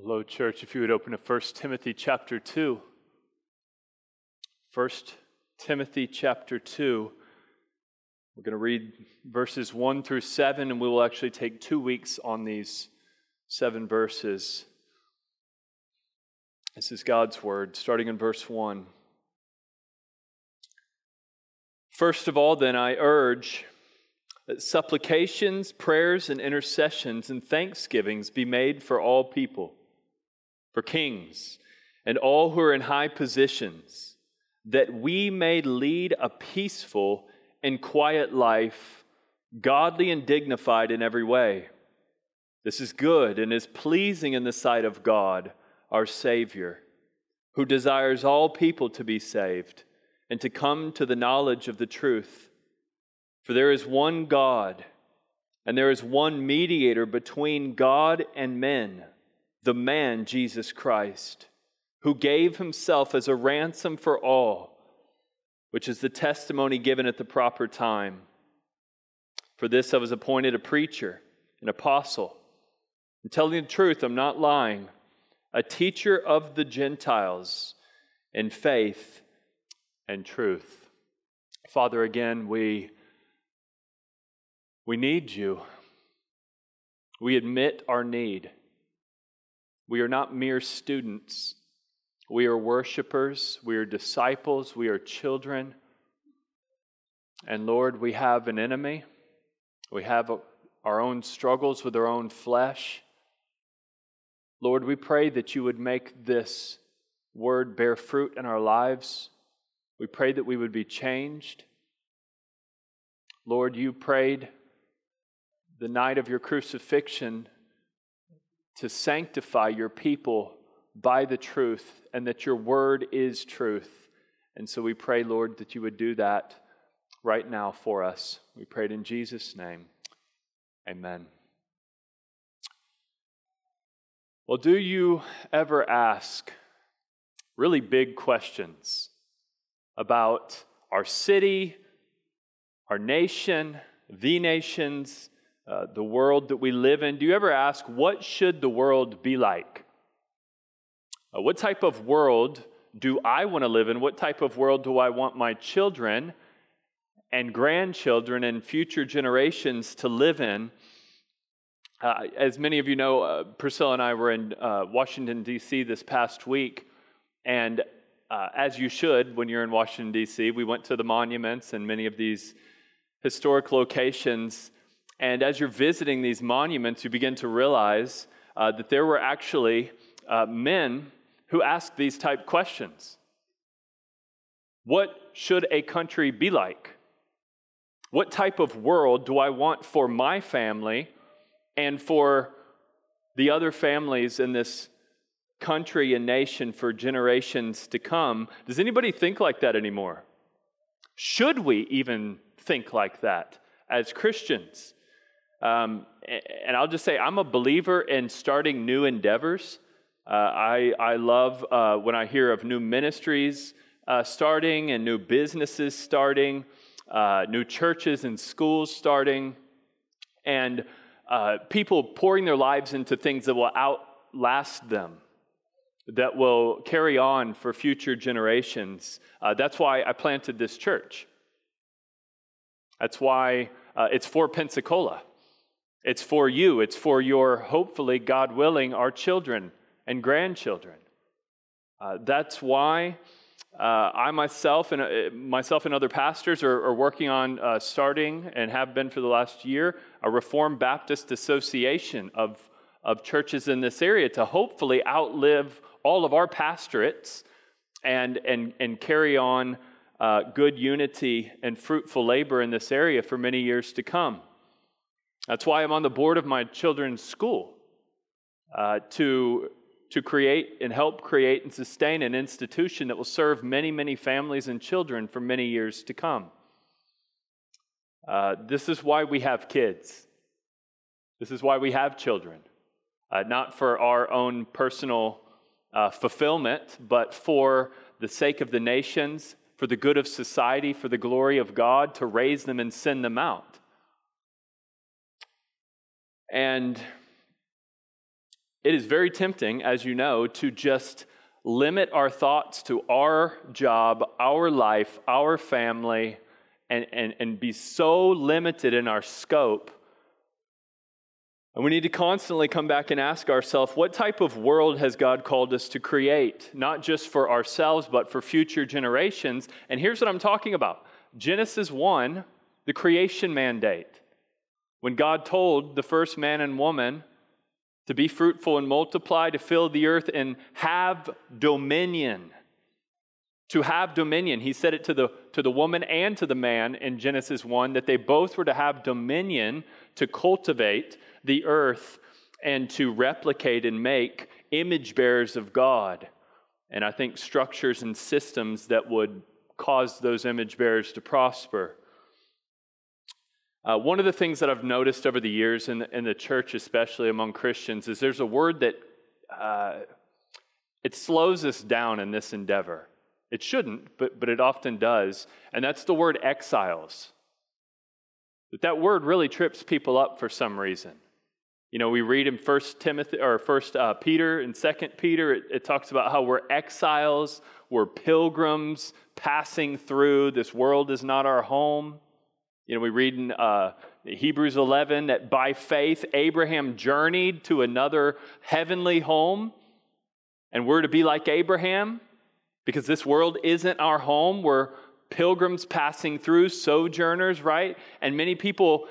Hello, church. If you would open to 1 Timothy chapter 2. 1 Timothy chapter 2. We're going to read verses 1 through 7, and we will actually take two weeks on these seven verses. This is God's word, starting in verse 1. First of all, then, I urge that supplications, prayers, and intercessions and thanksgivings be made for all people for kings and all who are in high positions, that we may lead a peaceful and quiet life, godly and dignified in every way. This is good and is pleasing in the sight of God, our Savior, who desires all people to be saved and to come to the knowledge of the truth. For there is one God, and there is one mediator between God and men the man Jesus Christ, who gave himself as a ransom for all, which is the testimony given at the proper time. For this I was appointed a preacher, an apostle. And telling the truth, I'm not lying, a teacher of the Gentiles in faith and truth. Father, again, we, we need you. We admit our need. We are not mere students. We are worshipers. We are disciples. We are children. And Lord, we have an enemy. We have our own struggles with our own flesh. Lord, we pray that you would make this word bear fruit in our lives. We pray that we would be changed. Lord, you prayed the night of your crucifixion to sanctify your people by the truth and that your word is truth. And so we pray, Lord, that you would do that right now for us. We pray it in Jesus' name. Amen. Well, do you ever ask really big questions about our city, our nation, the nations, uh, the world that we live in, do you ever ask, what should the world be like? Uh, what type of world do I want to live in? What type of world do I want my children and grandchildren and future generations to live in? Uh, as many of you know, uh, Priscilla and I were in uh, Washington, D.C. this past week, and as you should when you're in Washington, D.C., we went to the monuments and many of these historic locations. And as you're visiting these monuments, you begin to realize uh, that there were actually uh, men who asked these type questions. What should a country be like? What type of world do I want for my family and for the other families in this country and nation for generations to come? Does anybody think like that anymore? Should we even think like that as Christians? Um, and I'll just say, I'm a believer in starting new endeavors. Uh, I, I love uh, when I hear of new ministries uh, starting and new businesses starting, uh, new churches and schools starting, and uh, people pouring their lives into things that will outlast them, that will carry on for future generations. Uh, that's why I planted this church. That's why it's for Pensacola. It's for you. It's for your, hopefully, God willing, our children and grandchildren. Uh, that's why uh, I myself and uh, myself and other pastors are, are working on uh, starting and have been for the last year a Reformed Baptist Association of, of churches in this area to hopefully outlive all of our pastorates and, and, and carry on uh, good unity and fruitful labor in this area for many years to come. That's why I'm on the board of my children's school uh, to, to create and help create and sustain an institution that will serve many, many families and children for many years to come. Uh, this is why we have kids. This is why we have children. Uh, not for our own personal uh, fulfillment, but for the sake of the nations, for the good of society, for the glory of God, to raise them and send them out. And it is very tempting, as you know, to just limit our thoughts to our job, our life, our family, and, and, and be so limited in our scope. And we need to constantly come back and ask ourselves what type of world has God called us to create, not just for ourselves, but for future generations? And here's what I'm talking about Genesis 1, the creation mandate. When God told the first man and woman to be fruitful and multiply, to fill the earth and have dominion. To have dominion. He said it to the, to the woman and to the man in Genesis 1 that they both were to have dominion to cultivate the earth and to replicate and make image bearers of God. And I think structures and systems that would cause those image bearers to prosper. Uh, one of the things that I've noticed over the years in the, in the church, especially among Christians, is there's a word that uh, it slows us down in this endeavor. It shouldn't, but, but it often does, and that's the word exiles. That that word really trips people up for some reason. You know, we read in First Timothy or First uh, Peter and Second Peter, it, it talks about how we're exiles, we're pilgrims passing through. This world is not our home. You know, we read in uh, Hebrews 11 that by faith Abraham journeyed to another heavenly home, and we're to be like Abraham because this world isn't our home. We're pilgrims passing through, sojourners, right? And many people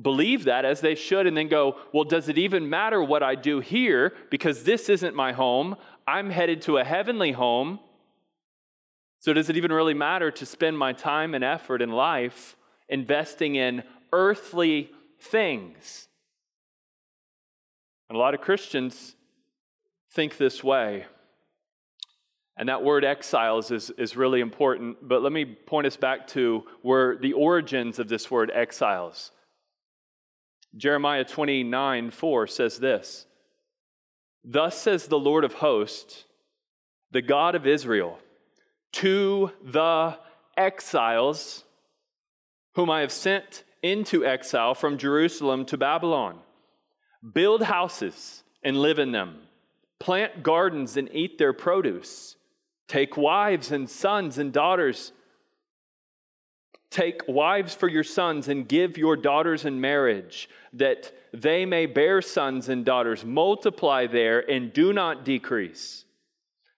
believe that as they should and then go, well, does it even matter what I do here because this isn't my home? I'm headed to a heavenly home. So, does it even really matter to spend my time and effort in life investing in earthly things. And a lot of Christians think this way. And that word exiles is, is really important, but let me point us back to where the origins of this word exiles. Jeremiah 29 4 says this Thus says the Lord of hosts, the God of Israel, to the exiles whom I have sent into exile from Jerusalem to Babylon. Build houses and live in them, plant gardens and eat their produce, take wives and sons and daughters. Take wives for your sons and give your daughters in marriage, that they may bear sons and daughters. Multiply there and do not decrease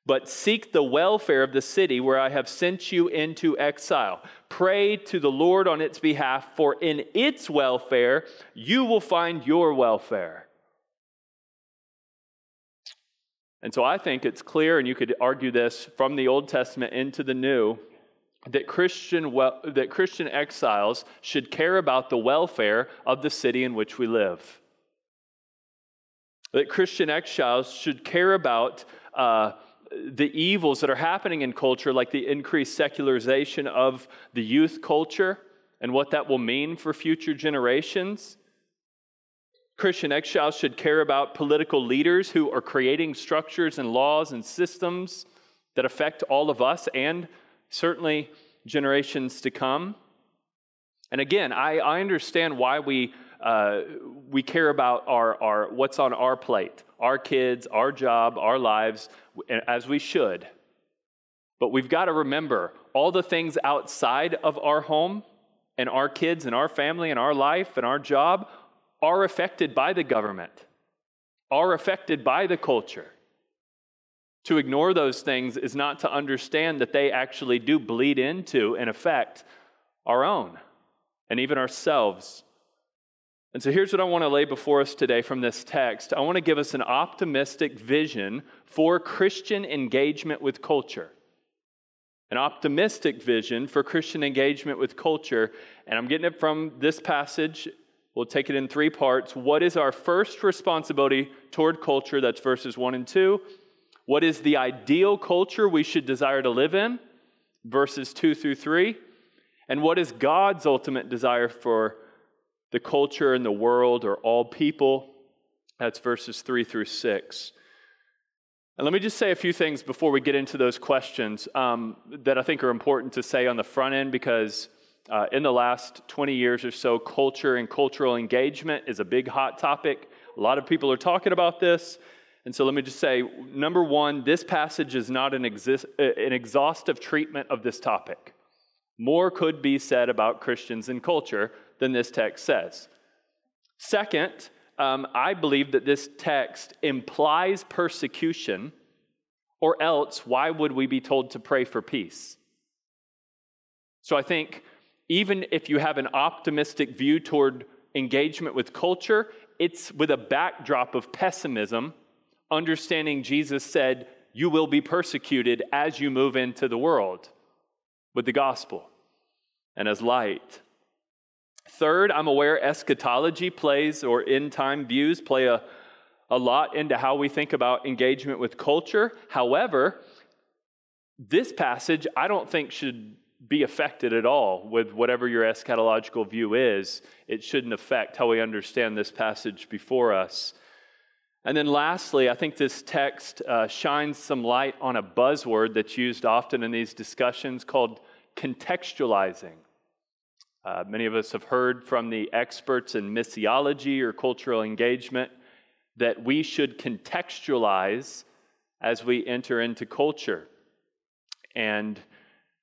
but seek the welfare of the city where I have sent you into exile. Pray to the Lord on its behalf, for in its welfare you will find your welfare. And so I think it's clear, and you could argue this from the Old Testament into the New, that Christian, that Christian exiles should care about the welfare of the city in which we live. That Christian exiles should care about uh, the evils that are happening in culture, like the increased secularization of the youth culture and what that will mean for future generations. Christian exiles should care about political leaders who are creating structures and laws and systems that affect all of us and certainly generations to come. And again, I, I understand why we uh, we care about our, our, what's on our plate, our kids, our job, our lives, as we should. But we've got to remember all the things outside of our home and our kids and our family and our life and our job are affected by the government, are affected by the culture. To ignore those things is not to understand that they actually do bleed into and affect our own and even ourselves and so here's what I want to lay before us today from this text. I want to give us an optimistic vision for Christian engagement with culture. An optimistic vision for Christian engagement with culture. And I'm getting it from this passage. We'll take it in three parts. What is our first responsibility toward culture? That's verses one and two. What is the ideal culture we should desire to live in? Verses two through three. And what is God's ultimate desire for the culture and the world or all people. That's verses 3 through 6. And let me just say a few things before we get into those questions um, that I think are important to say on the front end because uh, in the last 20 years or so, culture and cultural engagement is a big hot topic. A lot of people are talking about this. And so let me just say number one, this passage is not an, exist, an exhaustive treatment of this topic. More could be said about Christians and culture than this text says. Second, um, I believe that this text implies persecution, or else, why would we be told to pray for peace? So I think even if you have an optimistic view toward engagement with culture, it's with a backdrop of pessimism, understanding Jesus said, You will be persecuted as you move into the world with the gospel and as light. Third, I'm aware eschatology plays or end time views play a, a lot into how we think about engagement with culture. However, this passage I don't think should be affected at all with whatever your eschatological view is. It shouldn't affect how we understand this passage before us. And then lastly, I think this text uh, shines some light on a buzzword that's used often in these discussions called contextualizing. Uh, many of us have heard from the experts in missiology or cultural engagement that we should contextualize as we enter into culture. And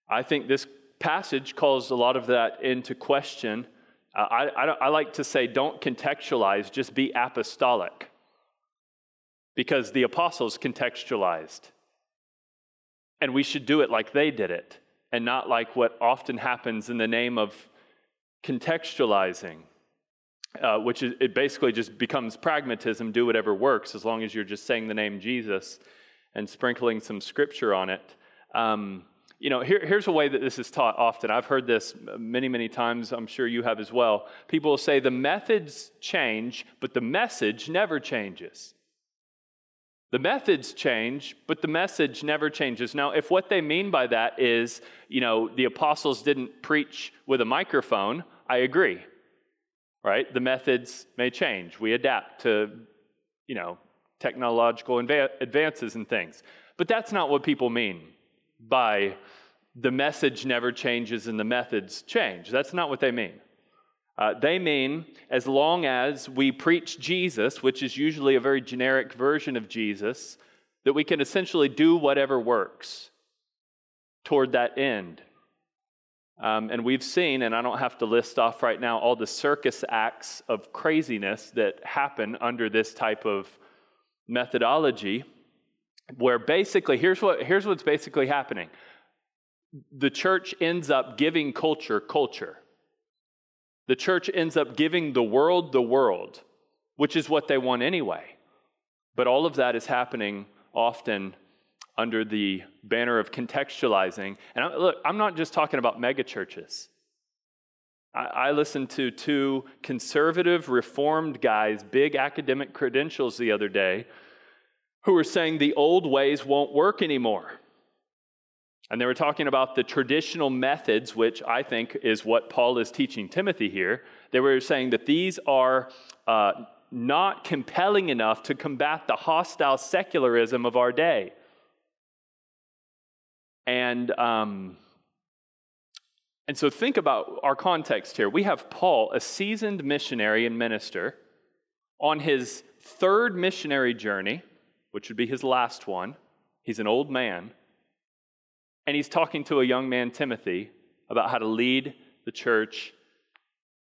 I think this passage calls a lot of that into question. Uh, I, I, I like to say, don't contextualize, just be apostolic. Because the apostles contextualized. And we should do it like they did it, and not like what often happens in the name of contextualizing, uh, which is, it basically just becomes pragmatism do whatever works as long as you're just saying the name Jesus and sprinkling some scripture on it. Um, you know, here, here's a way that this is taught often. I've heard this many, many times. I'm sure you have as well. People will say the methods change, but the message never changes. The methods change, but the message never changes. Now, if what they mean by that is, you know, the apostles didn't preach with a microphone, I agree. Right? The methods may change. We adapt to, you know, technological advances and things. But that's not what people mean by the message never changes and the methods change. That's not what they mean. Uh, they mean as long as we preach Jesus, which is usually a very generic version of Jesus, that we can essentially do whatever works toward that end. Um, and we've seen, and I don't have to list off right now, all the circus acts of craziness that happen under this type of methodology where basically here's what here's what's basically happening the church ends up giving culture culture the church ends up giving the world the world which is what they want anyway. But all of that is happening often under the banner of contextualizing. And look i'm not just talking about megachurches I listened to two conservative reformed guys big academic credentials the other day who were saying the old ways won't work anymore. And they were talking about the traditional methods, which I think is what Paul is teaching Timothy here. They were saying that these are uh, not compelling enough to combat the hostile secularism of our day. And, um, and so think about our context here. We have Paul, a seasoned missionary and minister, on his third missionary journey which would be his last one. He's an old man. And he's talking to a young man, Timothy, about how to lead the church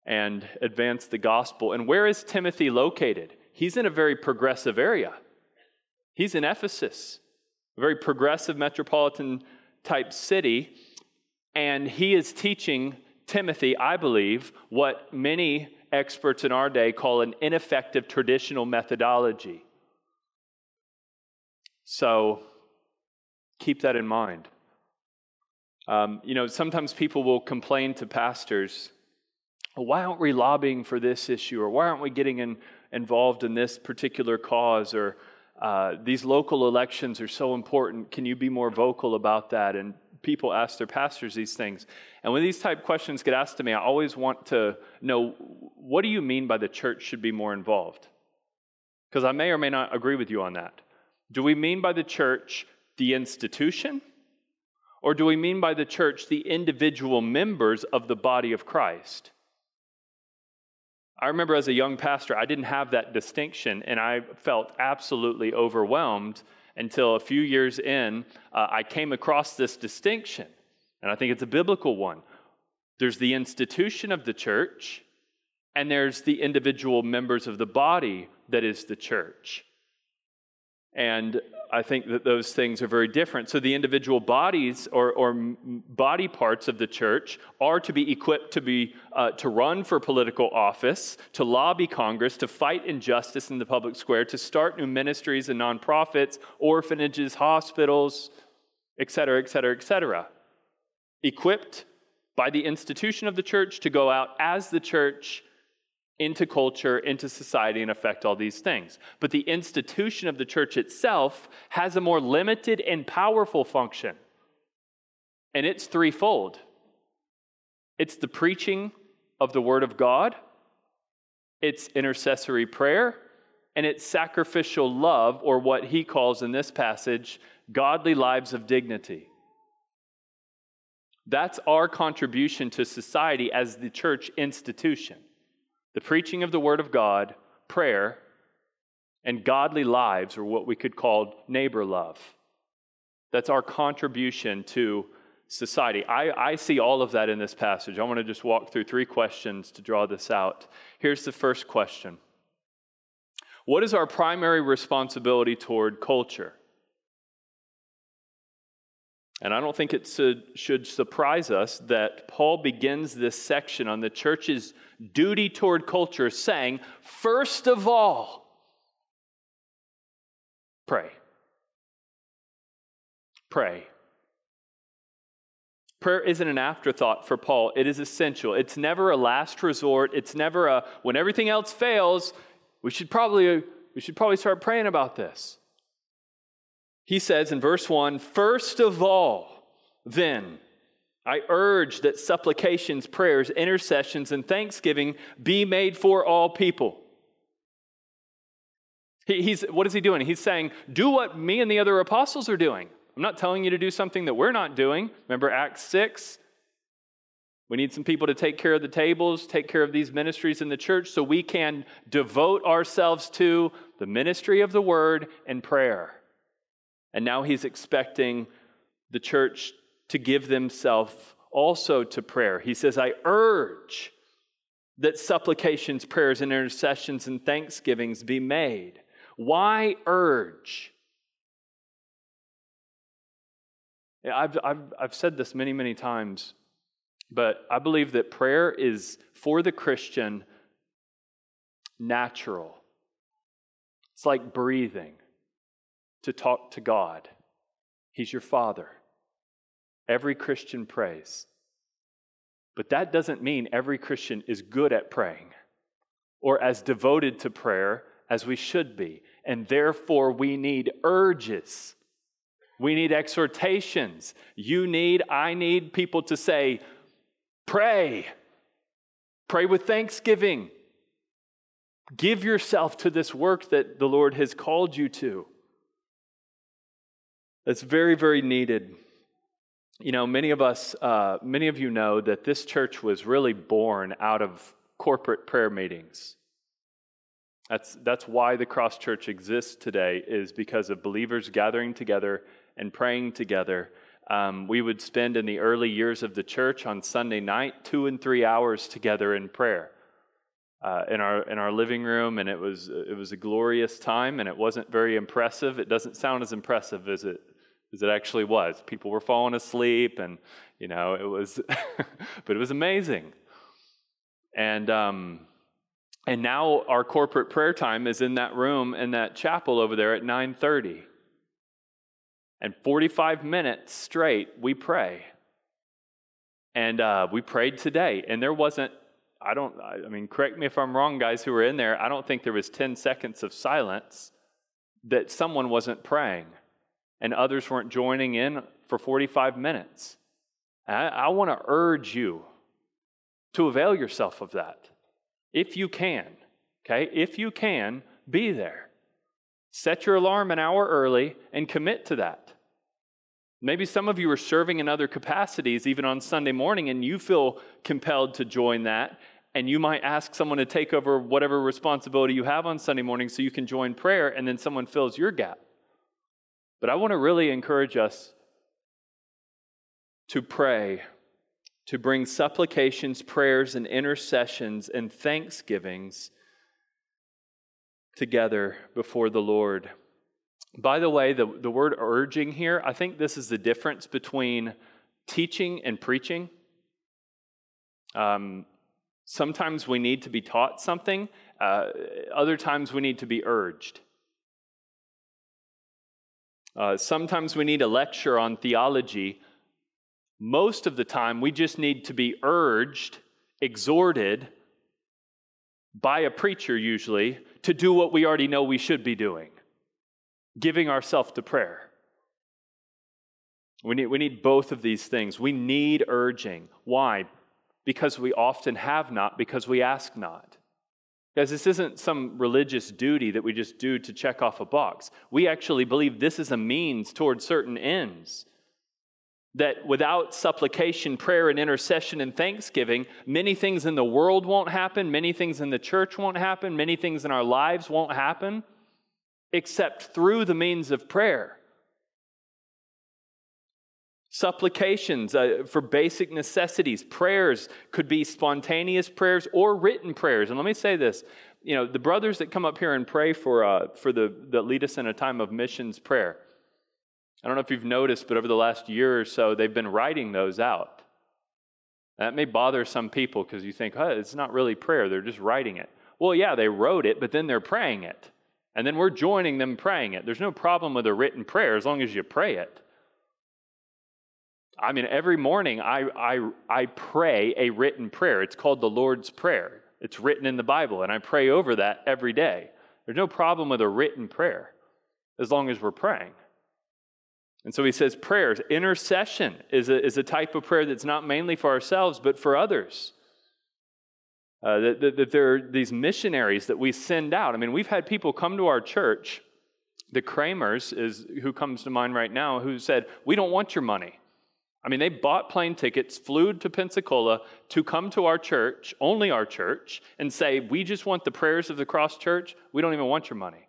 and advance the gospel. And where is Timothy located? He's in a very progressive area. He's in Ephesus, a very progressive metropolitan type city. And he is teaching Timothy, I believe, what many experts in our day call an ineffective traditional methodology. So keep that in mind. Um, you know, sometimes people will complain to pastors, why aren't we lobbying for this issue? Or why aren't we getting in, involved in this particular cause? Or uh, these local elections are so important. Can you be more vocal about that? And people ask their pastors these things. And when these type questions get asked to me, I always want to know what do you mean by the church should be more involved? Because I may or may not agree with you on that. Do we mean by the church the institution? Or do we mean by the church the individual members of the body of Christ? I remember as a young pastor, I didn't have that distinction, and I felt absolutely overwhelmed until a few years in, uh, I came across this distinction. And I think it's a biblical one. There's the institution of the church, and there's the individual members of the body that is the church. And I think that those things are very different. So the individual bodies or, or body parts of the church are to be equipped to be uh, to run for political office, to lobby Congress, to fight injustice in the public square, to start new ministries and nonprofits, orphanages, hospitals, et cetera, et cetera, et cetera. Equipped by the institution of the church to go out as the church into culture, into society, and affect all these things. But the institution of the church itself has a more limited and powerful function. And it's threefold it's the preaching of the Word of God, it's intercessory prayer, and it's sacrificial love, or what he calls in this passage, godly lives of dignity. That's our contribution to society as the church institution the preaching of the Word of God, prayer, and godly lives, or what we could call neighbor love. That's our contribution to society. I, I see all of that in this passage. I want to just walk through three questions to draw this out. Here's the first question What is our primary responsibility toward culture? And I don't think it should surprise us that Paul begins this section on the church's duty toward culture saying, first of all, pray. Pray. Prayer isn't an afterthought for Paul, it is essential. It's never a last resort, it's never a when everything else fails, we should probably we should probably start praying about this. He says in verse 1 First of all, then, I urge that supplications, prayers, intercessions, and thanksgiving be made for all people. He, he's, what is he doing? He's saying, Do what me and the other apostles are doing. I'm not telling you to do something that we're not doing. Remember Acts 6? We need some people to take care of the tables, take care of these ministries in the church so we can devote ourselves to the ministry of the word and prayer. And now he's expecting the church to give themselves also to prayer. He says, I urge that supplications, prayers, and intercessions and thanksgivings be made. Why urge? I've, I've, I've said this many, many times, but I believe that prayer is for the Christian natural. It's like breathing to talk to God. He's your Father. Every Christian prays. But that doesn't mean every Christian is good at praying or as devoted to prayer as we should be. And therefore, we need urges. We need exhortations. You need, I need people to say, pray. Pray with thanksgiving. Give yourself to this work that the Lord has called you to. That's very, very needed. You know, many of us, uh, many of you know that this church was really born out of corporate prayer meetings. That's, that's why the Cross Church exists today, is because of believers gathering together and praying together. Um, we would spend in the early years of the church on Sunday night two and three hours together in prayer. Uh, in our in our living room, and it was it was a glorious time, and it wasn't very impressive. It doesn't sound as impressive as it as it actually was. People were falling asleep, and you know it was, but it was amazing. And um, and now our corporate prayer time is in that room in that chapel over there at nine thirty. And forty-five minutes straight, we pray. And uh, we prayed today, and there wasn't. I don't. I mean, correct me if I'm wrong, guys who were in there. I don't think there was ten seconds of silence that someone wasn't praying and others weren't joining in for 45 minutes. I, I want to urge you to avail yourself of that if you can. Okay? If you can, be there. Set your alarm an hour early and commit to that. Maybe some of you are serving in other capacities, even on Sunday morning, and you feel compelled to join that. and you might ask someone to take over whatever responsibility you have on Sunday morning so you can join prayer, and then someone fills your gap. But I want to really encourage us to pray, to bring supplications, prayers, and intercessions and thanksgivings together before the Lord. By the way, the, the word urging here, I think this is the difference between teaching and preaching. Um, sometimes we need to be taught something, uh, other times we need to be urged. Uh, sometimes we need a lecture on theology. Most of the time, we just need to be urged, exhorted by a preacher, usually, to do what we already know we should be doing giving ourselves to prayer. We need, we need both of these things. We need urging. Why? Because we often have not, because we ask not. Guys, this isn't some religious duty that we just do to check off a box. We actually believe this is a means towards certain ends. That without supplication, prayer, and intercession and thanksgiving, many things in the world won't happen, many things in the church won't happen, many things in our lives won't happen except through the means of prayer. Supplications uh, for basic necessities, prayers could be spontaneous prayers or written prayers. And let me say this you know, the brothers that come up here and pray for, uh, for the, that lead us in a time of missions prayer. I don't know if you've noticed, but over the last year or so, they've been writing those out. That may bother some people because you think, oh, it's not really prayer, they're just writing it. Well, yeah, they wrote it, but then they're praying it. And then we're joining them praying it. There's no problem with a written prayer as long as you pray it. I mean, every morning I, I, I pray a written prayer. It's called the Lord's Prayer. It's written in the Bible, and I pray over that every day. There's no problem with a written prayer as long as we're praying. And so he says prayers. Intercession is a, is a type of prayer that's not mainly for ourselves, but for others. Uh, that, that, that there are these missionaries that we send out. I mean, we've had people come to our church. The Kramers is who comes to mind right now, who said, "We don't want your money." I mean, they bought plane tickets, flew to Pensacola to come to our church, only our church, and say, "We just want the prayers of the Cross Church. We don't even want your money."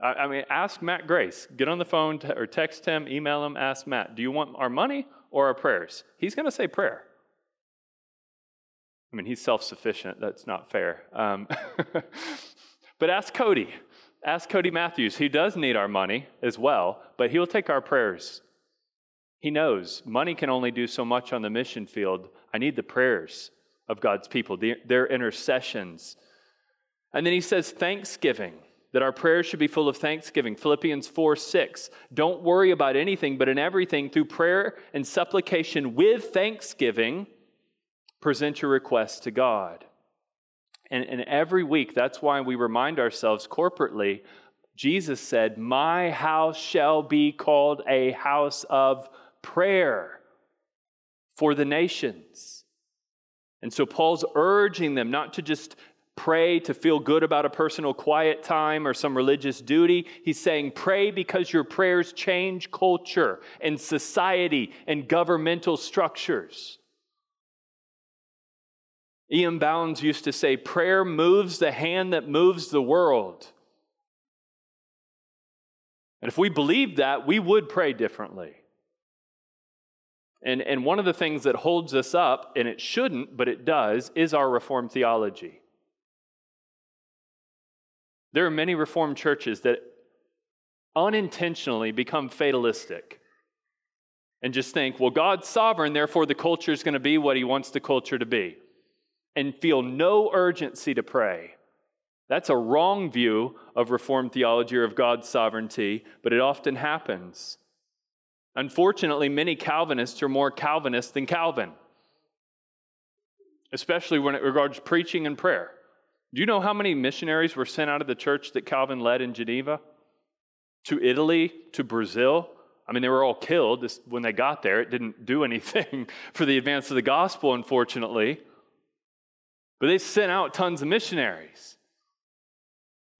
I, I mean, ask Matt Grace. Get on the phone or text him, email him, ask Matt, "Do you want our money or our prayers?" He's going to say prayer. I mean, he's self sufficient. That's not fair. Um, but ask Cody. Ask Cody Matthews. He does need our money as well, but he'll take our prayers. He knows money can only do so much on the mission field. I need the prayers of God's people, their intercessions. And then he says, thanksgiving, that our prayers should be full of thanksgiving. Philippians 4 6. Don't worry about anything, but in everything, through prayer and supplication with thanksgiving, present your requests to God. And, and every week, that's why we remind ourselves corporately Jesus said, My house shall be called a house of prayer for the nations. And so Paul's urging them not to just pray to feel good about a personal quiet time or some religious duty. He's saying, pray because your prayers change culture and society and governmental structures. E.M. Bounds used to say, Prayer moves the hand that moves the world. And if we believed that, we would pray differently. And, and one of the things that holds us up, and it shouldn't, but it does, is our Reformed theology. There are many Reformed churches that unintentionally become fatalistic and just think, well, God's sovereign, therefore the culture is going to be what he wants the culture to be and feel no urgency to pray. That's a wrong view of Reformed theology or of God's sovereignty, but it often happens. Unfortunately, many Calvinists are more Calvinist than Calvin, especially when it regards preaching and prayer. Do you know how many missionaries were sent out of the church that Calvin led in Geneva? To Italy, to Brazil? I mean, they were all killed when they got there. It didn't do anything for the advance of the gospel, unfortunately. But they sent out tons of missionaries.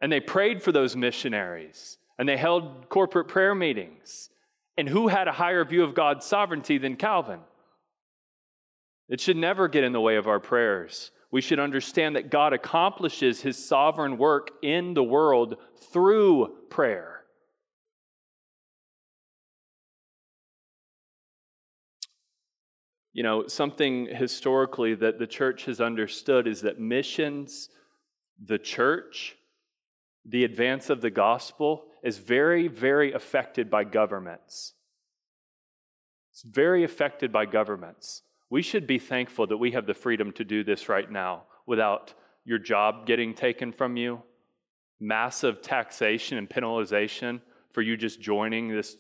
And they prayed for those missionaries. And they held corporate prayer meetings. And who had a higher view of God's sovereignty than Calvin? It should never get in the way of our prayers. We should understand that God accomplishes his sovereign work in the world through prayer. You know, something historically that the church has understood is that missions, the church, the advance of the gospel is very, very affected by governments. It's very affected by governments. We should be thankful that we have the freedom to do this right now without your job getting taken from you, massive taxation and penalization for you just joining this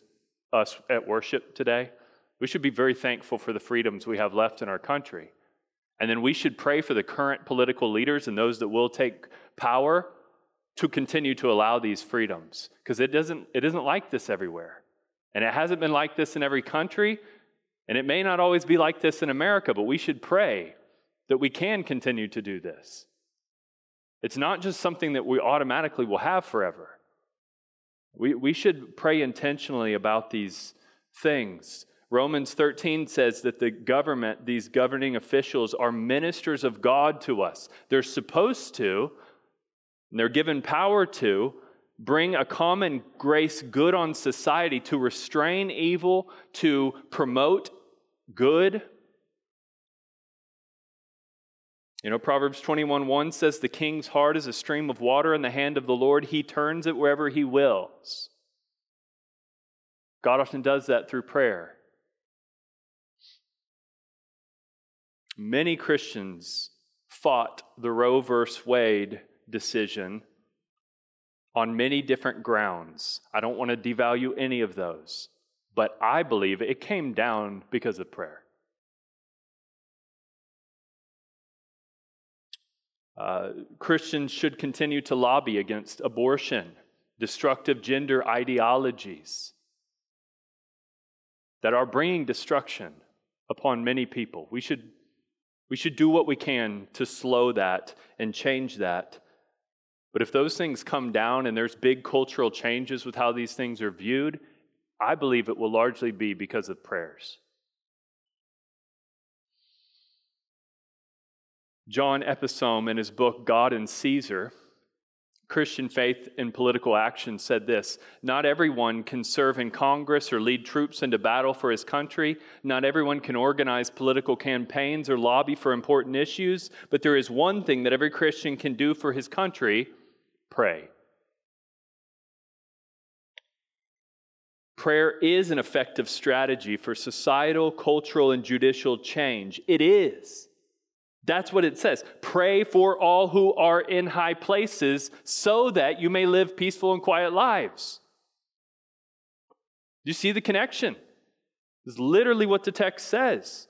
us at worship today. We should be very thankful for the freedoms we have left in our country. And then we should pray for the current political leaders and those that will take power to continue to allow these freedoms because it doesn't it isn't like this everywhere. And it hasn't been like this in every country, and it may not always be like this in America, but we should pray that we can continue to do this. It's not just something that we automatically will have forever. We, we should pray intentionally about these things. Romans 13 says that the government, these governing officials, are ministers of God to us. They're supposed to, and they're given power to, bring a common grace good on society, to restrain evil, to promote good. You know, Proverbs 21 1 says, The king's heart is a stream of water in the hand of the Lord. He turns it wherever he wills. God often does that through prayer. Many Christians fought the Roe v. Wade decision on many different grounds. I don't want to devalue any of those. But I believe it came down because of prayer. Uh, Christians should continue to lobby against abortion, destructive gender ideologies that are bringing destruction upon many people. We should, we should do what we can to slow that and change that. But if those things come down and there's big cultural changes with how these things are viewed, I believe it will largely be because of prayers. John Eidsmoe, in his book God and Caesar, Christian Faith in Political Action, said this Not everyone can serve in Congress or lead troops into battle for his country. Not everyone can organize political campaigns or lobby for important issues. But there is one thing that every Christian can do for his country pray. Prayer is an effective strategy for societal, cultural, and judicial change. It is. That's what it says. Pray for all who are in high places so that you may live peaceful and quiet lives. You see the connection? It's literally what the text says.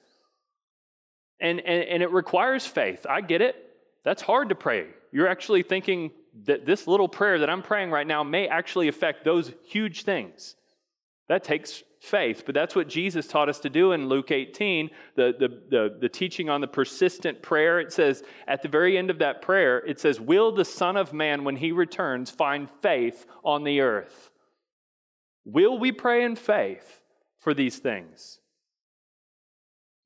And, and, and it requires faith. I get it. That's hard to pray. You're actually thinking that this little prayer that I'm praying right now may actually affect those huge things. That takes faith, but that's what Jesus taught us to do in Luke 18, the, the, the, the, teaching on the persistent prayer. It says, at the very end of that prayer, it says, Will the Son of Man, when he returns, find faith on the earth? Will we pray in faith for these things?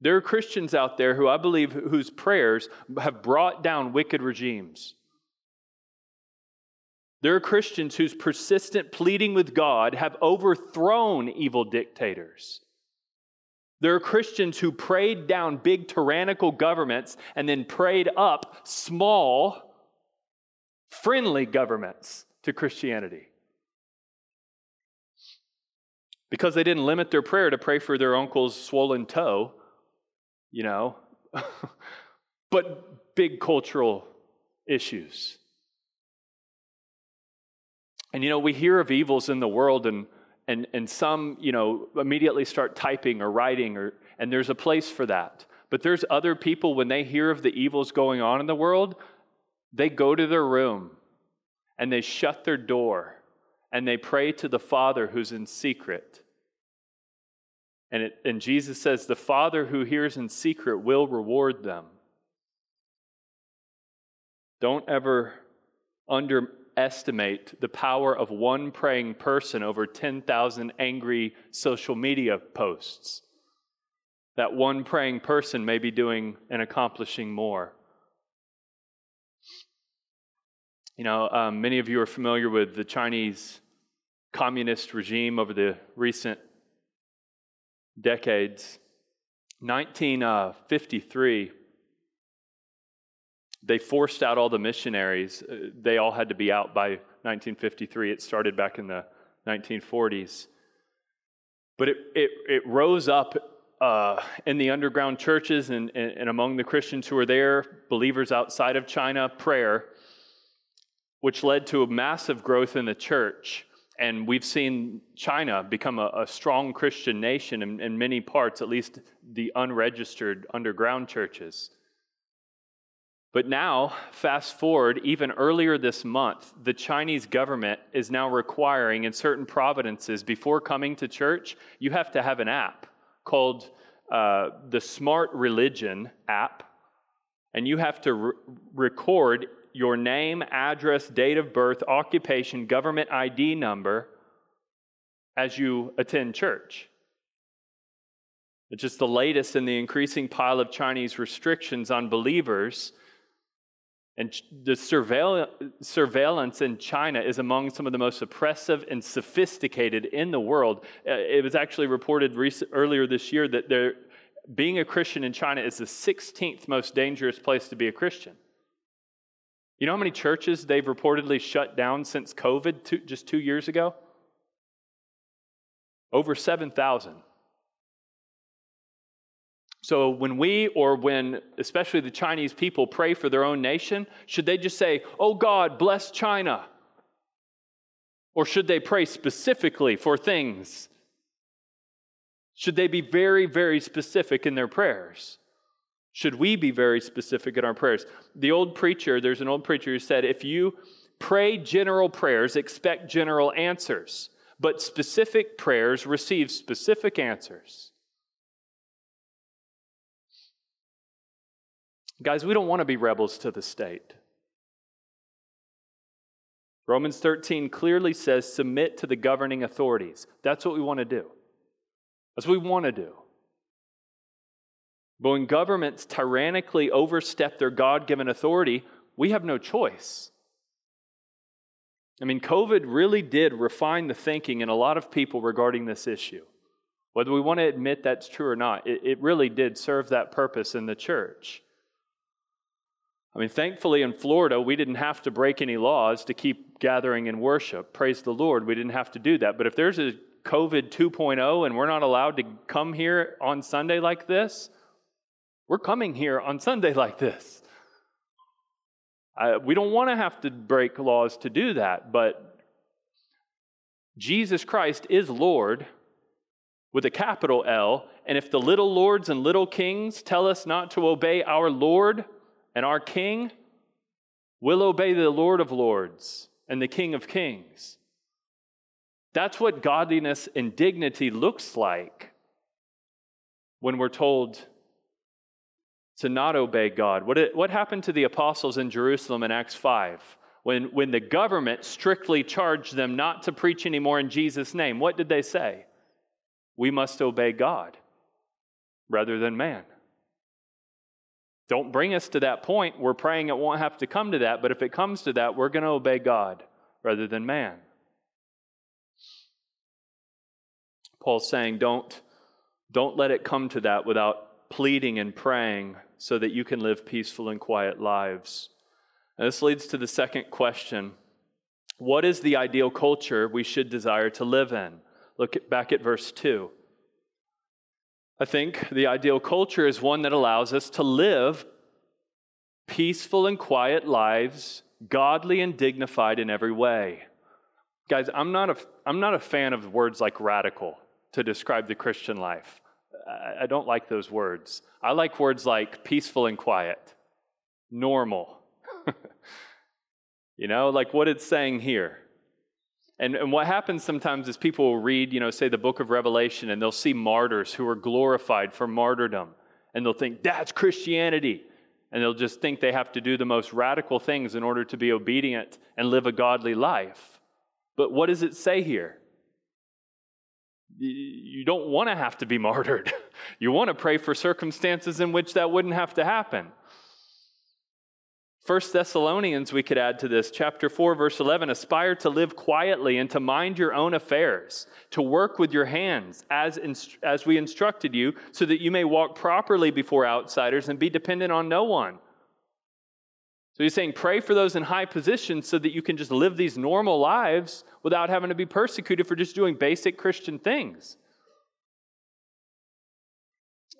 There are Christians out there who I believe whose prayers have brought down wicked regimes. There are Christians whose persistent pleading with God have overthrown evil dictators. There are Christians who prayed down big tyrannical governments and then prayed up small, friendly governments to Christianity. Because they didn't limit their prayer to pray for their uncle's swollen toe, you know, but big cultural issues. And you know, we hear of evils in the world and and and some, you know, immediately start typing or writing or and there's a place for that. But there's other people when they hear of the evils going on in the world, they go to their room and they shut their door and they pray to the Father who's in secret. And, it, and Jesus says, The Father who hears in secret will reward them. Don't ever under, estimate the power of one praying person over 10,000 angry social media posts. that one praying person may be doing and accomplishing more. You know, um, many of you are familiar with the Chinese communist regime over the recent decades. 1953, uh, they forced out all the missionaries. Uh, they all had to be out by 1953. It started back in the 1940s. But it, it, it rose up uh, in the underground churches and, and, and among the Christians who were there, believers outside of China, prayer, which led to a massive growth in the church. And we've seen China become a, a strong Christian nation in, in many parts, at least the unregistered underground churches. But now, fast forward, even earlier this month, the Chinese government is now requiring in certain provinces, before coming to church, you have to have an app called uh, the Smart Religion app. And you have to re- record your name, address, date of birth, occupation, government ID number as you attend church. It's just the latest in the increasing pile of Chinese restrictions on believers and the surveillance in China is among some of the most oppressive and sophisticated in the world. Uh, it was actually reported earlier this year that there, being a Christian in China is the 16th most dangerous place to be a Christian. You know how many churches they've reportedly shut down since COVID two, just two years ago? Over 7,000. So when we, or when especially the Chinese people, pray for their own nation, should they just say, Oh God, bless China? Or should they pray specifically for things? Should they be very, very specific in their prayers? Should we be very specific in our prayers? The old preacher, there's an old preacher who said, if you pray general prayers, expect general answers, but specific prayers receive specific answers. Guys, we don't want to be rebels to the state. Romans 13 clearly says submit to the governing authorities. That's what we want to do. That's what we want to do. But when governments tyrannically overstep their God given authority, we have no choice. I mean, COVID really did refine the thinking in a lot of people regarding this issue. Whether we want to admit that's true or not, it, it really did serve that purpose in the church. I mean, thankfully in Florida, we didn't have to break any laws to keep gathering in worship. Praise the Lord, we didn't have to do that. But if there's a COVID 2.0 and we're not allowed to come here on Sunday like this, we're coming here on Sunday like this. We don't want to have to break laws to do that, but Jesus Christ is Lord with a capital L. And if the little lords and little kings tell us not to obey our Lord, and our King will obey the Lord of Lords and the King of Kings. That's what godliness and dignity looks like when we're told to not obey God. What, it, what happened to the apostles in Jerusalem in Acts 5? When, when the government strictly charged them not to preach anymore in Jesus' name, what did they say? We must obey God rather than man. Don't bring us to that point. We're praying it won't have to come to that, but if it comes to that, we're going to obey God rather than man. Paul's saying, don't, don't let it come to that without pleading and praying so that you can live peaceful and quiet lives. And this leads to the second question What is the ideal culture we should desire to live in? Look at, back at verse 2. I think the ideal culture is one that allows us to live peaceful and quiet lives, godly and dignified in every way. Guys, I'm not a, I'm not a fan of words like radical to describe the Christian life. I, I don't like those words. I like words like peaceful and quiet, normal. you know, like what it's saying here. And, and what happens sometimes is people will read, you know, say the book of Revelation, and they'll see martyrs who are glorified for martyrdom. And they'll think, that's Christianity. And they'll just think they have to do the most radical things in order to be obedient and live a godly life. But what does it say here? You don't want to have to be martyred. you want to pray for circumstances in which that wouldn't have to happen. First Thessalonians, we could add to this, chapter 4, verse 11 aspire to live quietly and to mind your own affairs, to work with your hands as, inst- as we instructed you, so that you may walk properly before outsiders and be dependent on no one. So he's saying, pray for those in high positions so that you can just live these normal lives without having to be persecuted for just doing basic Christian things.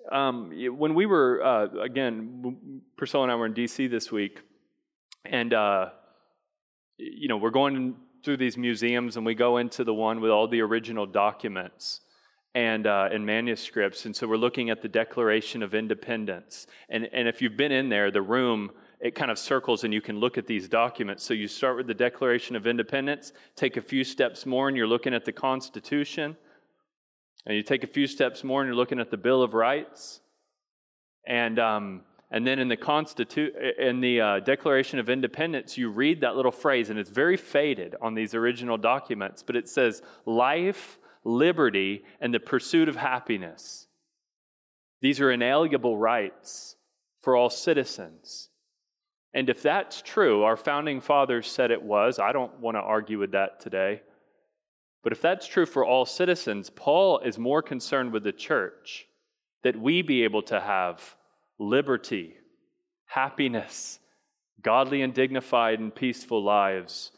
Um, when we were, uh, again, Priscilla and I were in DC this week, and, uh, you know, we're going through these museums and we go into the one with all the original documents and, uh, and manuscripts. And so we're looking at the Declaration of Independence. And, and if you've been in there, the room, it kind of circles and you can look at these documents. So you start with the Declaration of Independence, take a few steps more, and you're looking at the Constitution. And you take a few steps more and you're looking at the Bill of Rights. And um, and then in the Constitu- in the uh, Declaration of Independence, you read that little phrase, and it's very faded on these original documents, but it says life, liberty, and the pursuit of happiness. These are inalienable rights for all citizens. And if that's true, our founding fathers said it was. I don't want to argue with that today. But if that's true for all citizens, Paul is more concerned with the church that we be able to have liberty, happiness, godly and dignified and peaceful lives.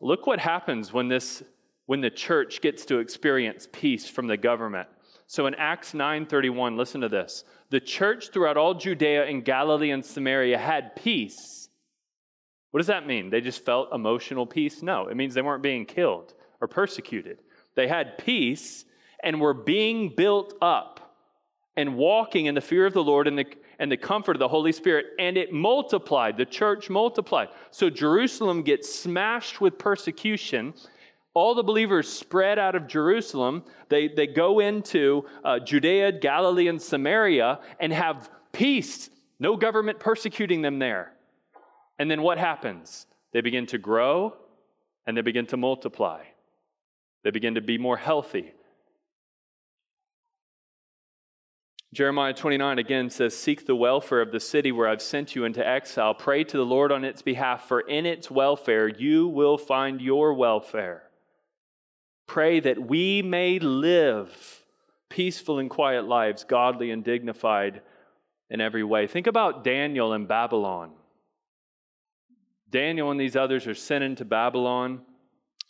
Look what happens when this when the church gets to experience peace from the government. So in Acts 9:31, listen to this. The church throughout all Judea and Galilee and Samaria had peace. What does that mean? They just felt emotional peace? No, it means they weren't being killed or persecuted. They had peace and were being built up and walking in the fear of the Lord and the, and the comfort of the Holy Spirit. And it multiplied. The church multiplied. So Jerusalem gets smashed with persecution. All the believers spread out of Jerusalem. They, they go into uh, Judea, Galilee, and Samaria and have peace. No government persecuting them there. And then what happens? They begin to grow and they begin to multiply. They begin to be more healthy. Jeremiah 29 again says, Seek the welfare of the city where I've sent you into exile. Pray to the Lord on its behalf, for in its welfare you will find your welfare. Pray that we may live peaceful and quiet lives, godly and dignified in every way. Think about Daniel in Babylon. Daniel and these others are sent into Babylon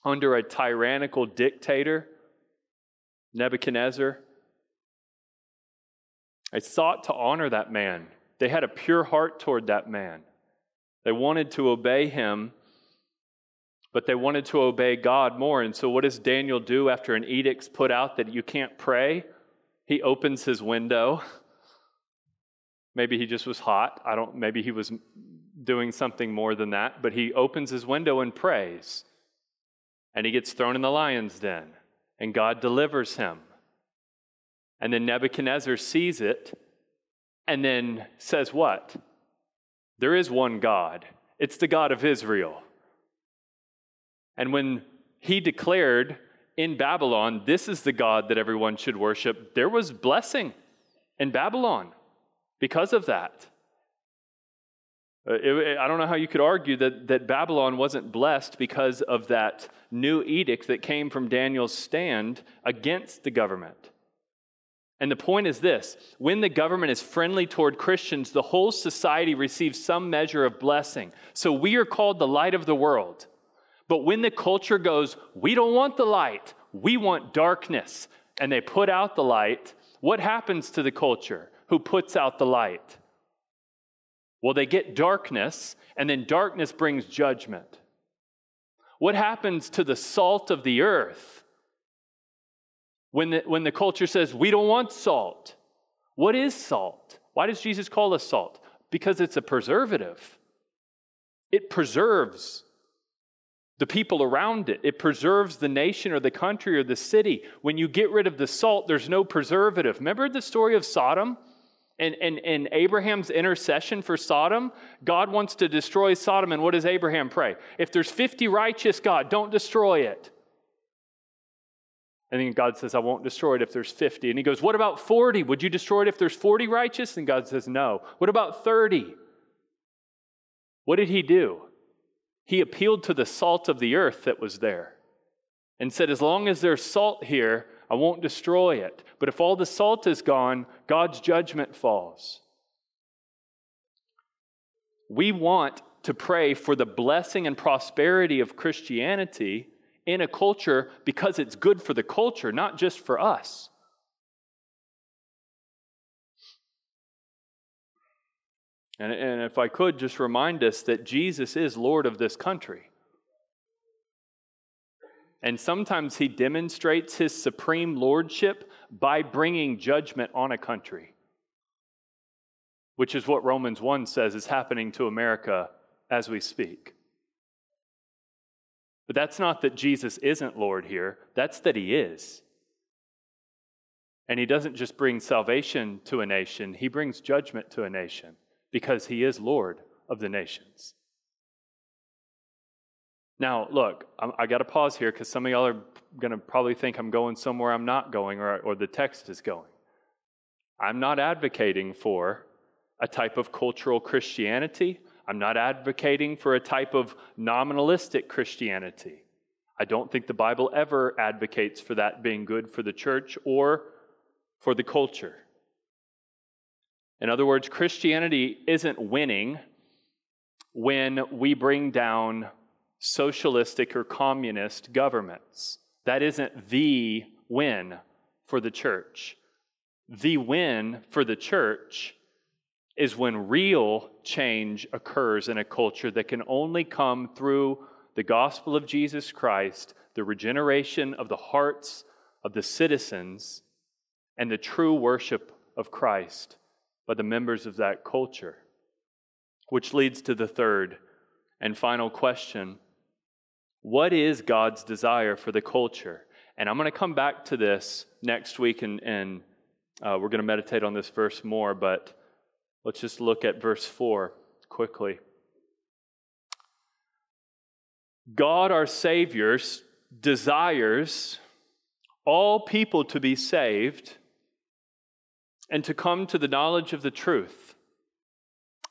under a tyrannical dictator, Nebuchadnezzar. They sought to honor that man. They had a pure heart toward that man. They wanted to obey him, but they wanted to obey God more. And so, what does Daniel do after an edict's put out that you can't pray? He opens his window. Maybe he just was hot. I don't, maybe he was doing something more than that, but he opens his window and prays. And he gets thrown in the lion's den, and God delivers him. And then Nebuchadnezzar sees it and then says, What? There is one God, it's the God of Israel. And when he declared in Babylon, This is the God that everyone should worship, there was blessing in Babylon because of that. Uh, I don't know how you could argue that, that Babylon wasn't blessed because of that new edict that came from Daniel's stand against the government. And the point is this when the government is friendly toward Christians, the whole society receives some measure of blessing. So we are called the light of the world. But when the culture goes, we don't want the light, we want darkness, and they put out the light, what happens to the culture who puts out the light? Well, they get darkness, and then darkness brings judgment. What happens to the salt of the earth? When the, when the culture says, we don't want salt, what is salt? Why does Jesus call us salt? Because it's a preservative. It preserves the people around it, it preserves the nation or the country or the city. When you get rid of the salt, there's no preservative. Remember the story of Sodom? And, and, and Abraham's intercession for Sodom, God wants to destroy Sodom. And what does Abraham pray? If there's 50 righteous, God, don't destroy it. And then God says, I won't destroy it if there's 50. And he goes, What about 40? Would you destroy it if there's 40 righteous? And God says, No. What about 30? What did he do? He appealed to the salt of the earth that was there and said, As long as there's salt here, I won't destroy it. But if all the salt is gone, God's judgment falls. We want to pray for the blessing and prosperity of Christianity in a culture because it's good for the culture, not just for us. And, and if I could just remind us that Jesus is Lord of this country. And sometimes he demonstrates his supreme lordship by bringing judgment on a country, which is what Romans 1 says is happening to America as we speak. But that's not that Jesus isn't Lord here, that's that he is. And he doesn't just bring salvation to a nation, he brings judgment to a nation because he is Lord of the nations. Now, look, I, I got to pause here because some of y'all are going to probably think I'm going somewhere I'm not going or, or the text is going. I'm not advocating for a type of cultural Christianity. I'm not advocating for a type of nominalistic Christianity. I don't think the Bible ever advocates for that being good for the church or for the culture. In other words, Christianity isn't winning when we bring down socialistic or communist governments. That isn't the win for the church. The win for the church is when real change occurs in a culture that can only come through the gospel of Jesus Christ, the regeneration of the hearts of the citizens, and the true worship of Christ by the members of that culture. Which leads to the third and final question what is God's desire for the culture? And I'm going to come back to this next week, and, and uh, we're going to meditate on this verse more, but let's just look at verse 4 quickly. God, our Savior, desires all people to be saved and to come to the knowledge of the truth.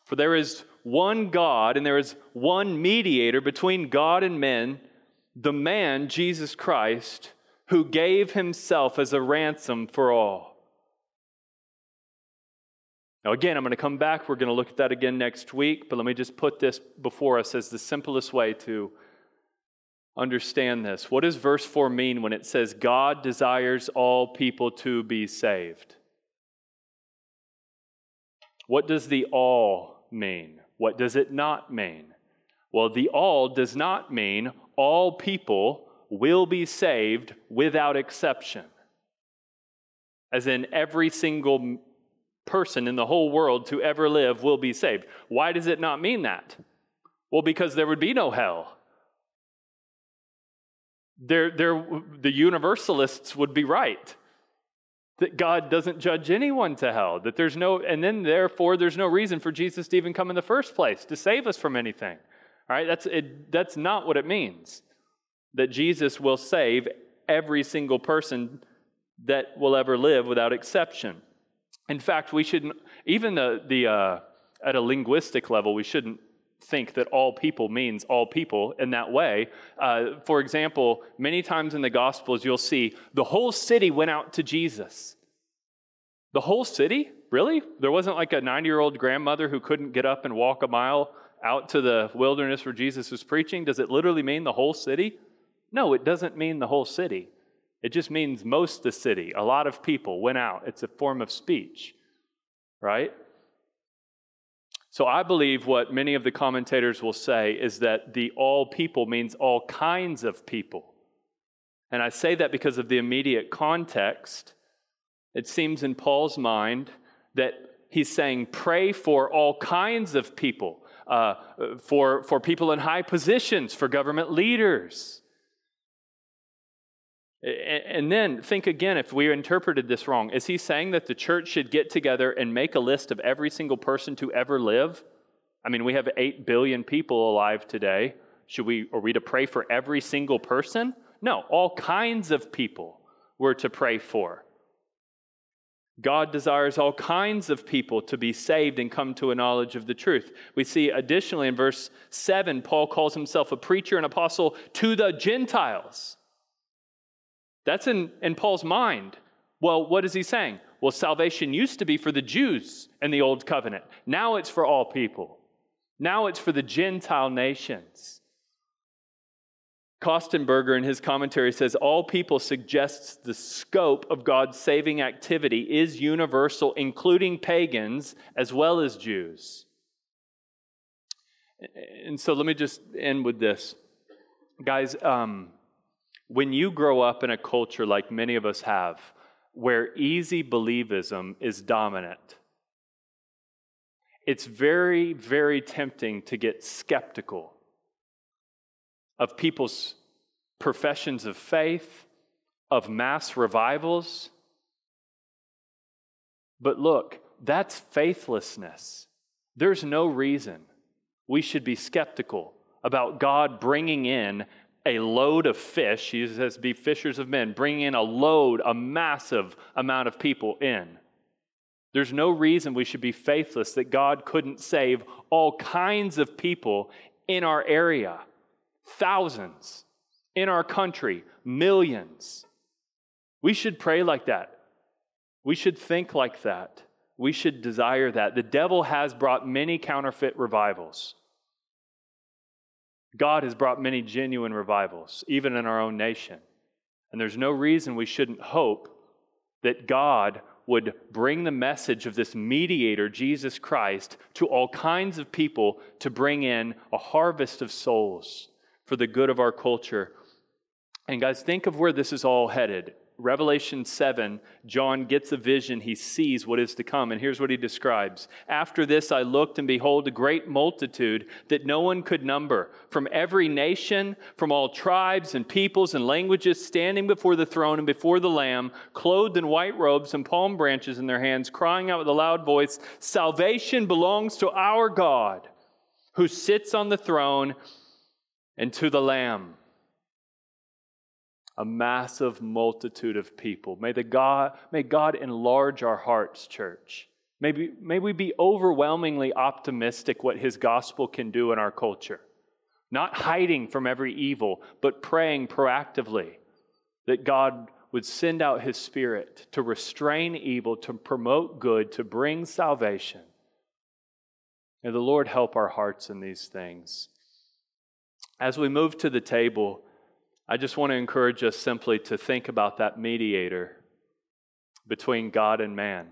For there is one God and there is one mediator between God and men, the man, Jesus Christ, who gave himself as a ransom for all. Now, again, I'm going to come back. We're going to look at that again next week, but let me just put this before us as the simplest way to understand this. What does verse 4 mean when it says, God desires all people to be saved? What does the all mean? What does it not mean? Well, the all does not mean all people will be saved without exception. As in, every single person in the whole world to ever live will be saved. Why does it not mean that? Well, because there would be no hell. There, there, the universalists would be right that God doesn't judge anyone to hell, that there's no, and then therefore there's no reason for Jesus to even come in the first place to save us from anything. All right, that's, it, that's not what it means. That Jesus will save every single person that will ever live without exception. In fact, we shouldn't, even the, the uh, at a linguistic level, we shouldn't think that all people means all people in that way. Uh, for example, many times in the Gospels, you'll see the whole city went out to Jesus. The whole city? Really? There wasn't like a 90 year old grandmother who couldn't get up and walk a mile out to the wilderness where Jesus was preaching? Does it literally mean the whole city? No, it doesn't mean the whole city. It just means most the city. A lot of people went out. It's a form of speech, right? So I believe what many of the commentators will say is that the all people means all kinds of people. And I say that because of the immediate context. It seems in Paul's mind that he's saying, pray for all kinds of people, uh, for, for people in high positions, for government leaders. And then think again if we interpreted this wrong. Is he saying that the church should get together and make a list of every single person to ever live? I mean, we have 8 billion people alive today. Should we are we to pray for every single person? No, all kinds of people we're to pray for. God desires all kinds of people to be saved and come to a knowledge of the truth. We see additionally in verse 7, Paul calls himself a preacher and apostle to the Gentiles. That's in, in Paul's mind. Well, what is he saying? Well, salvation used to be for the Jews in the Old Covenant. Now it's for all people. Now it's for the Gentile nations. Kostenberger in his commentary says all people suggests the scope of God's saving activity is universal, including pagans as well as Jews. And so let me just end with this. Guys, um, when you grow up in a culture like many of us have, where easy believism is dominant, it's very, very tempting to get skeptical of people's professions of faith, of mass revivals. But look, that's faithlessness. There's no reason we should be skeptical about God bringing in a load of fish. He says, be fishers of men, bringing in a load, a massive amount of people in. There's no reason we should be faithless that God couldn't save all kinds of people in our area thousands in our country, millions. We should pray like that. We should think like that. We should desire that. The devil has brought many counterfeit revivals. God has brought many genuine revivals, even in our own nation. And there's no reason we shouldn't hope that God would bring the message of this mediator, Jesus Christ, to all kinds of people to bring in a harvest of souls for the good of our culture. And guys, think of where this is all headed. Revelation 7, John gets a vision. He sees what is to come. And here's what he describes After this, I looked, and behold, a great multitude that no one could number, from every nation, from all tribes and peoples and languages, standing before the throne and before the Lamb, clothed in white robes and palm branches in their hands, crying out with a loud voice Salvation belongs to our God, who sits on the throne and to the Lamb. A massive multitude of people. May, the God, may God enlarge our hearts, church. May, may we be overwhelmingly optimistic what His gospel can do in our culture. Not hiding from every evil, but praying proactively that God would send out His Spirit to restrain evil, to promote good, to bring salvation. May the Lord help our hearts in these things. As we move to the table, I just want to encourage us simply to think about that mediator between God and man.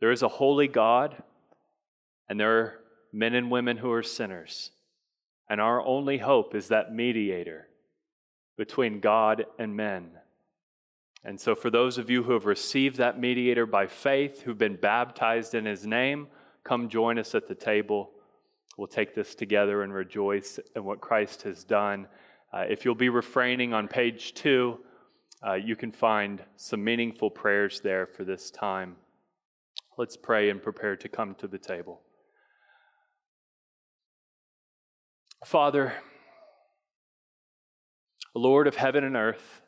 There is a holy God, and there are men and women who are sinners. And our only hope is that mediator between God and men. And so, for those of you who have received that mediator by faith, who've been baptized in his name, come join us at the table. We'll take this together and rejoice in what Christ has done. Uh, if you'll be refraining on page two, uh, you can find some meaningful prayers there for this time. Let's pray and prepare to come to the table. Father, Lord of heaven and earth,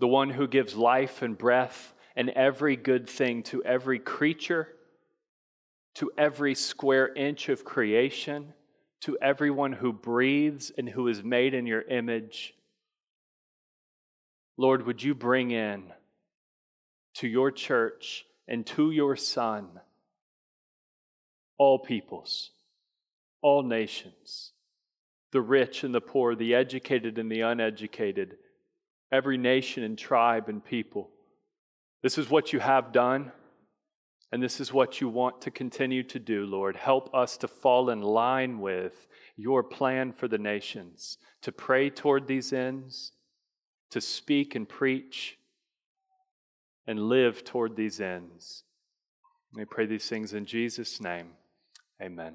the one who gives life and breath and every good thing to every creature to every square inch of creation, to everyone who breathes and who is made in your image. Lord, would you bring in to your church and to your Son all peoples, all nations, the rich and the poor, the educated and the uneducated, every nation and tribe and people. This is what you have done. And this is what you want to continue to do, Lord. Help us to fall in line with your plan for the nations, to pray toward these ends, to speak and preach, and live toward these ends. We pray these things in Jesus' name. Amen.